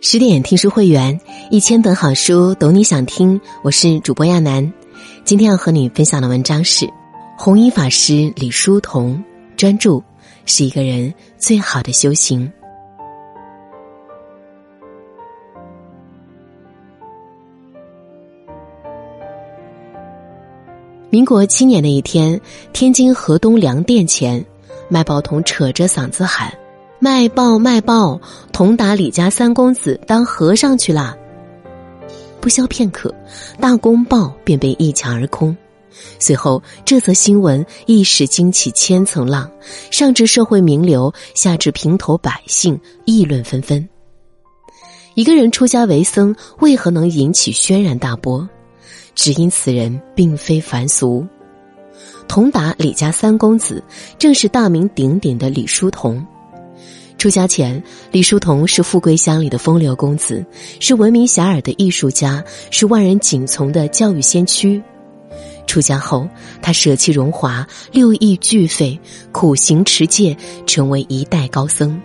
十点听书会员，一千本好书，懂你想听。我是主播亚楠，今天要和你分享的文章是弘一法师李叔同。专注是一个人最好的修行。民国七年的一天，天津河东粮店前，卖报童扯着嗓子喊。卖报卖报，同达李家三公子当和尚去啦。不消片刻，大公报便被一抢而空。随后，这则新闻一时惊起千层浪，上至社会名流，下至平头百姓，议论纷纷。一个人出家为僧，为何能引起轩然大波？只因此人并非凡俗。同达李家三公子，正是大名鼎鼎的李叔同。出家前，李叔同是富贵乡里的风流公子，是闻名遐迩的艺术家，是万人景从的教育先驱。出家后，他舍弃荣华，六艺俱废，苦行持戒，成为一代高僧。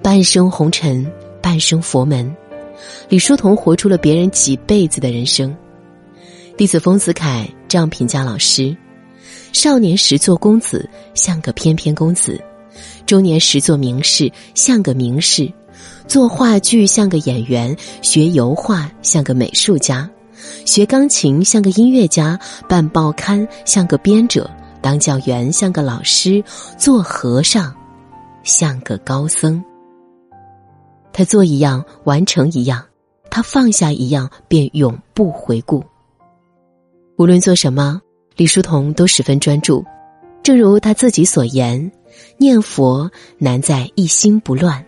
半生红尘，半生佛门，李叔同活出了别人几辈子的人生。弟子丰子恺这样评价老师：少年时做公子，像个翩翩公子。中年时做名士，像个名士；做话剧像个演员，学油画像个美术家，学钢琴像个音乐家，办报刊像个编者，当教员像个老师，做和尚像个高僧。他做一样，完成一样；他放下一样，便永不回顾。无论做什么，李叔同都十分专注，正如他自己所言。念佛难在一心不乱，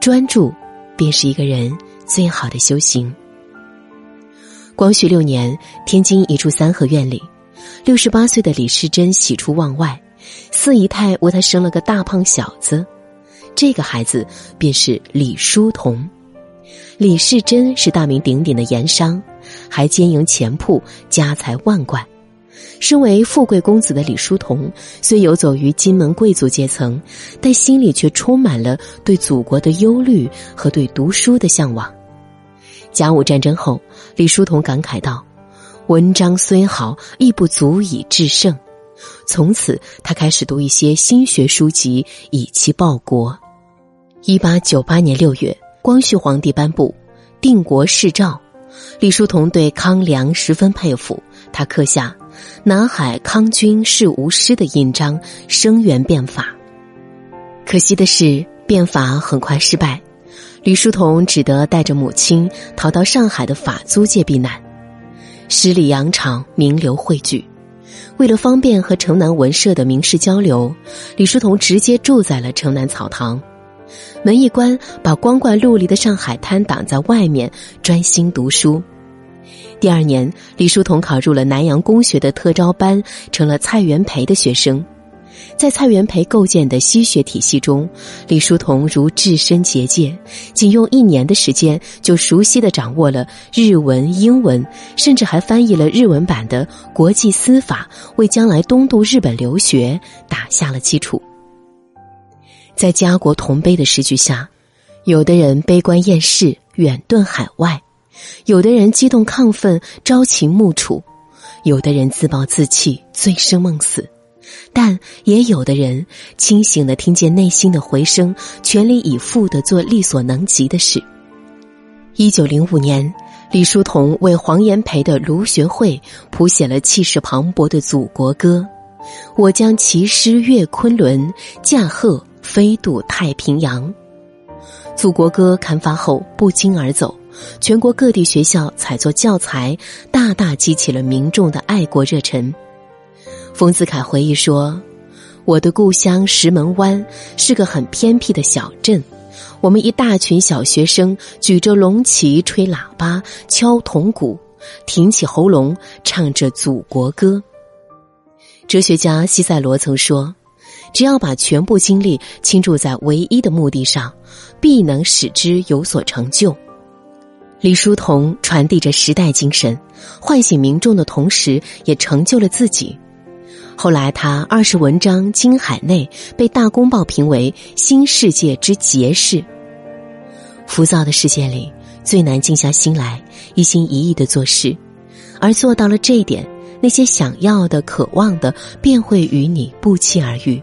专注便是一个人最好的修行。光绪六年，天津一处三合院里，六十八岁的李世珍喜出望外，四姨太为他生了个大胖小子，这个孩子便是李叔同。李世珍是大名鼎鼎的盐商，还兼营钱铺，家财万贯。身为富贵公子的李叔同，虽游走于金门贵族阶层，但心里却充满了对祖国的忧虑和对读书的向往。甲午战争后，李叔同感慨道：“文章虽好，亦不足以制胜。”从此，他开始读一些新学书籍，以期报国。一八九八年六月，光绪皇帝颁布定国誓诏，李叔同对康梁十分佩服，他刻下。南海康君是无师的印章，声援变法。可惜的是，变法很快失败，李叔同只得带着母亲逃到上海的法租界避难。十里洋场，名流汇聚。为了方便和城南文社的名士交流，李叔同直接住在了城南草堂。门一关，把光怪陆离的上海滩挡在外面，专心读书。第二年，李叔同考入了南洋公学的特招班，成了蔡元培的学生。在蔡元培构建的西学体系中，李叔同如置身结界，仅用一年的时间就熟悉的掌握了日文、英文，甚至还翻译了日文版的《国际司法》，为将来东渡日本留学打下了基础。在家国同悲的时局下，有的人悲观厌世，远遁海外。有的人激动亢奋，朝秦暮楚；有的人自暴自弃，醉生梦死；但也有的人清醒的听见内心的回声，全力以赴的做力所能及的事。一九零五年，李叔同为黄炎培的卢学会谱写了气势磅礴的祖国歌：“我将骑师越昆仑，驾鹤飞渡太平洋。”祖国歌刊发后，不胫而走。全国各地学校采作教材，大大激起了民众的爱国热忱。冯子恺回忆说：“我的故乡石门湾是个很偏僻的小镇，我们一大群小学生举着龙旗，吹喇叭，敲铜鼓，挺起喉咙唱着祖国歌。”哲学家西塞罗曾说：“只要把全部精力倾注在唯一的目的上，必能使之有所成就。”李叔同传递着时代精神，唤醒民众的同时，也成就了自己。后来，他二十文章经海内，被《大公报》评为新世界之杰士。浮躁的世界里，最难静下心来，一心一意的做事。而做到了这一点，那些想要的、渴望的，便会与你不期而遇。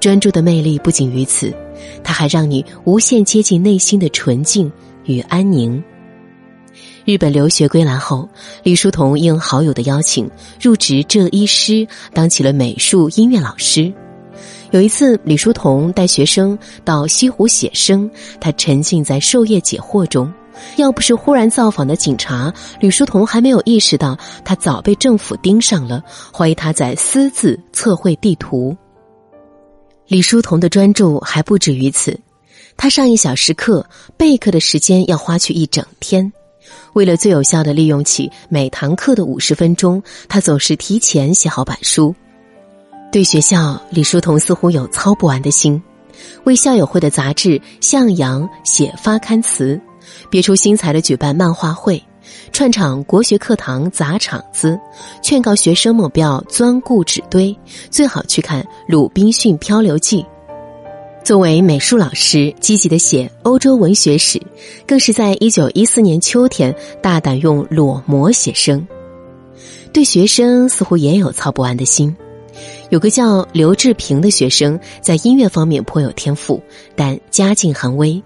专注的魅力不仅于此，它还让你无限接近内心的纯净与安宁。日本留学归来后，李叔同应好友的邀请，入职浙一师，当起了美术音乐老师。有一次，李叔同带学生到西湖写生，他沉浸在授业解惑中。要不是忽然造访的警察，李叔同还没有意识到他早被政府盯上了，怀疑他在私自测绘地图。李叔同的专注还不止于此，他上一小时课备课的时间要花去一整天。为了最有效的利用起每堂课的五十分钟，他总是提前写好板书。对学校，李叔同似乎有操不完的心，为校友会的杂志《向阳》写发刊词。别出心裁的举办漫画会，串场国学课堂砸场子，劝告学生们不要钻故纸堆，最好去看《鲁滨逊漂流记》。作为美术老师，积极的写欧洲文学史，更是在一九一四年秋天大胆用裸模写生。对学生似乎也有操不完的心。有个叫刘志平的学生，在音乐方面颇有天赋，但家境寒微。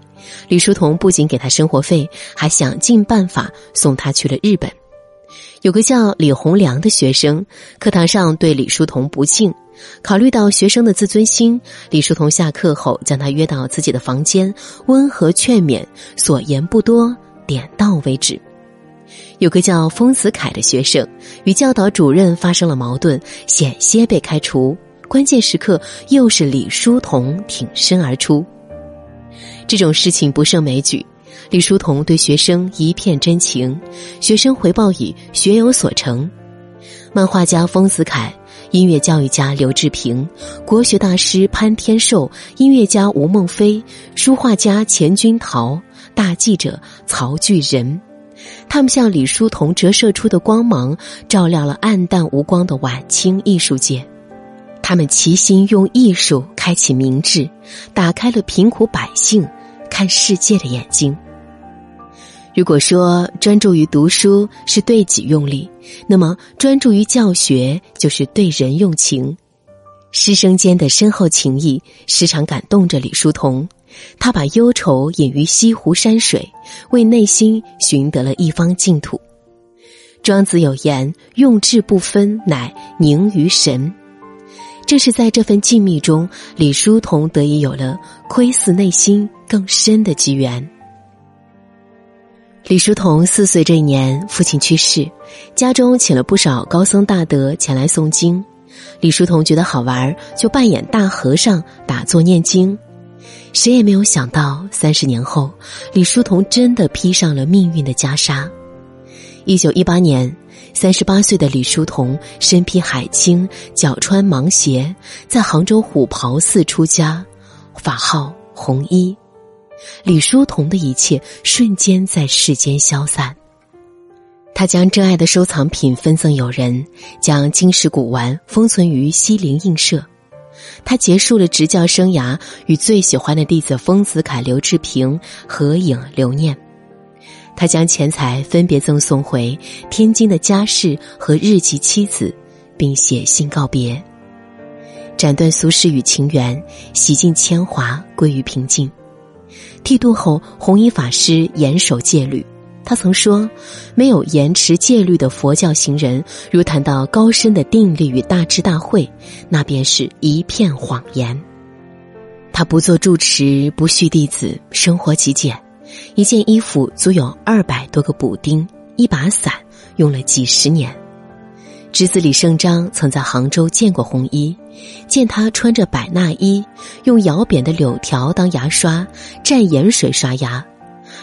李叔同不仅给他生活费，还想尽办法送他去了日本。有个叫李洪良的学生，课堂上对李叔同不敬，考虑到学生的自尊心，李叔同下课后将他约到自己的房间，温和劝勉，所言不多，点到为止。有个叫丰子恺的学生，与教导主任发生了矛盾，险些被开除。关键时刻，又是李叔同挺身而出。这种事情不胜枚举，李叔同对学生一片真情，学生回报以学有所成。漫画家丰子恺、音乐教育家刘志平、国学大师潘天寿、音乐家吴孟非、书画家钱君陶、大记者曹巨仁，他们向李叔同折射出的光芒，照亮了暗淡无光的晚清艺术界。他们齐心用艺术开启明智，打开了贫苦百姓看世界的眼睛。如果说专注于读书是对己用力，那么专注于教学就是对人用情。师生间的深厚情谊时常感动着李叔同，他把忧愁隐于西湖山水，为内心寻得了一方净土。庄子有言：“用智不分，乃凝于神。”正是在这份静谧中，李叔同得以有了窥伺内心更深的机缘。李叔同四岁这一年，父亲去世，家中请了不少高僧大德前来诵经。李叔同觉得好玩，就扮演大和尚打坐念经。谁也没有想到，三十年后，李叔同真的披上了命运的袈裟。一九一八年。三十八岁的李叔同身披海青，脚穿芒鞋，在杭州虎跑寺出家，法号弘一。李叔同的一切瞬间在世间消散。他将珍爱的收藏品分赠友人，将金石古玩封存于西泠印社。他结束了执教生涯，与最喜欢的弟子丰子恺、刘志平合影留念。他将钱财分别赠送回天津的家世和日籍妻子，并写信告别，斩断俗世与情缘，洗尽铅华，归于平静。剃度后，弘一法师严守戒律。他曾说：“没有严持戒律的佛教行人，如谈到高深的定力与大智大慧，那便是一片谎言。”他不做住持，不续弟子，生活极简。一件衣服足有二百多个补丁，一把伞用了几十年。侄子李胜章曾在杭州见过弘一，见他穿着百衲衣，用摇扁的柳条当牙刷，蘸盐水刷牙。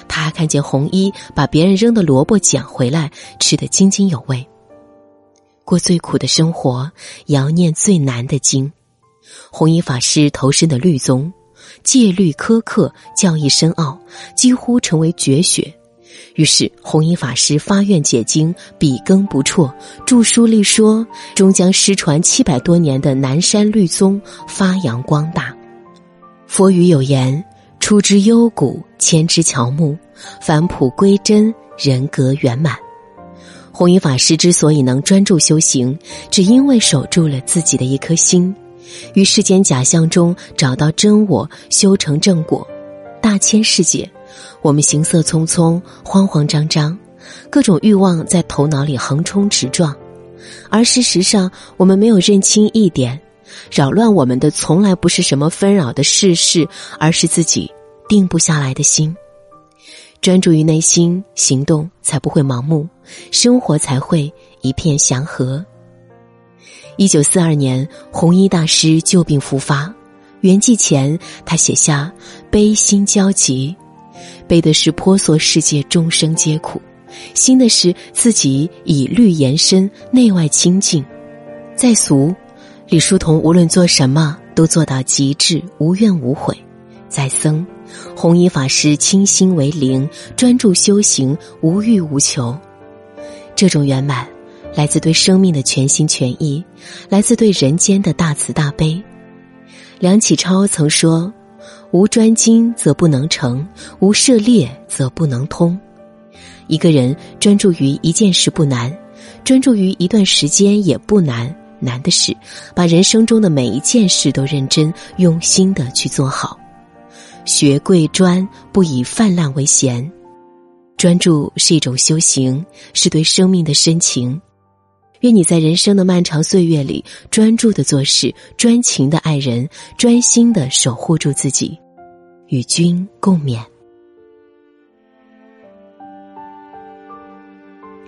他还看见弘一把别人扔的萝卜捡回来，吃得津津有味。过最苦的生活，也要念最难的经。弘一法师投身的律宗。戒律苛刻，教义深奥，几乎成为绝学。于是，弘一法师发愿解经，笔耕不辍，著书立说，终将失传七百多年的南山律宗发扬光大。佛语有言：“出之幽谷，千枝乔木，返璞归真，人格圆满。弘一法师之所以能专注修行，只因为守住了自己的一颗心，于世间假象中找到真我，修成正果。大千世界，我们行色匆匆，慌慌张张，各种欲望在头脑里横冲直撞，而事实上，我们没有认清一点，扰乱我们的从来不是什么纷扰的世事，而是自己定不下来的心。专注于内心，行动才不会盲目，生活才会一片祥和。一九四二年，弘一大师旧病复发，圆寂前，他写下“悲心交集”，悲的是婆娑世界众生皆苦，心的是自己以律延伸，内外清净。在俗，李叔同无论做什么都做到极致，无怨无悔；在僧。弘一法师清心为灵，专注修行，无欲无求。这种圆满，来自对生命的全心全意，来自对人间的大慈大悲。梁启超曾说：“无专精则不能成，无涉猎则不能通。”一个人专注于一件事不难，专注于一段时间也不难，难的是把人生中的每一件事都认真用心的去做好。学贵专，不以泛滥为闲。专注是一种修行，是对生命的深情。愿你在人生的漫长岁月里，专注的做事，专情的爱人，专心的守护住自己。与君共勉。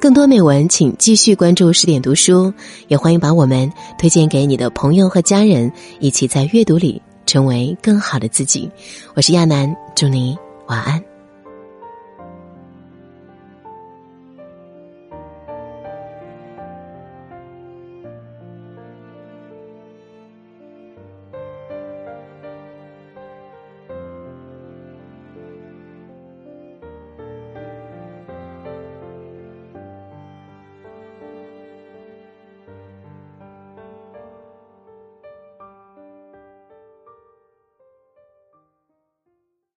更多美文，请继续关注十点读书，也欢迎把我们推荐给你的朋友和家人，一起在阅读里。成为更好的自己，我是亚楠，祝你晚安。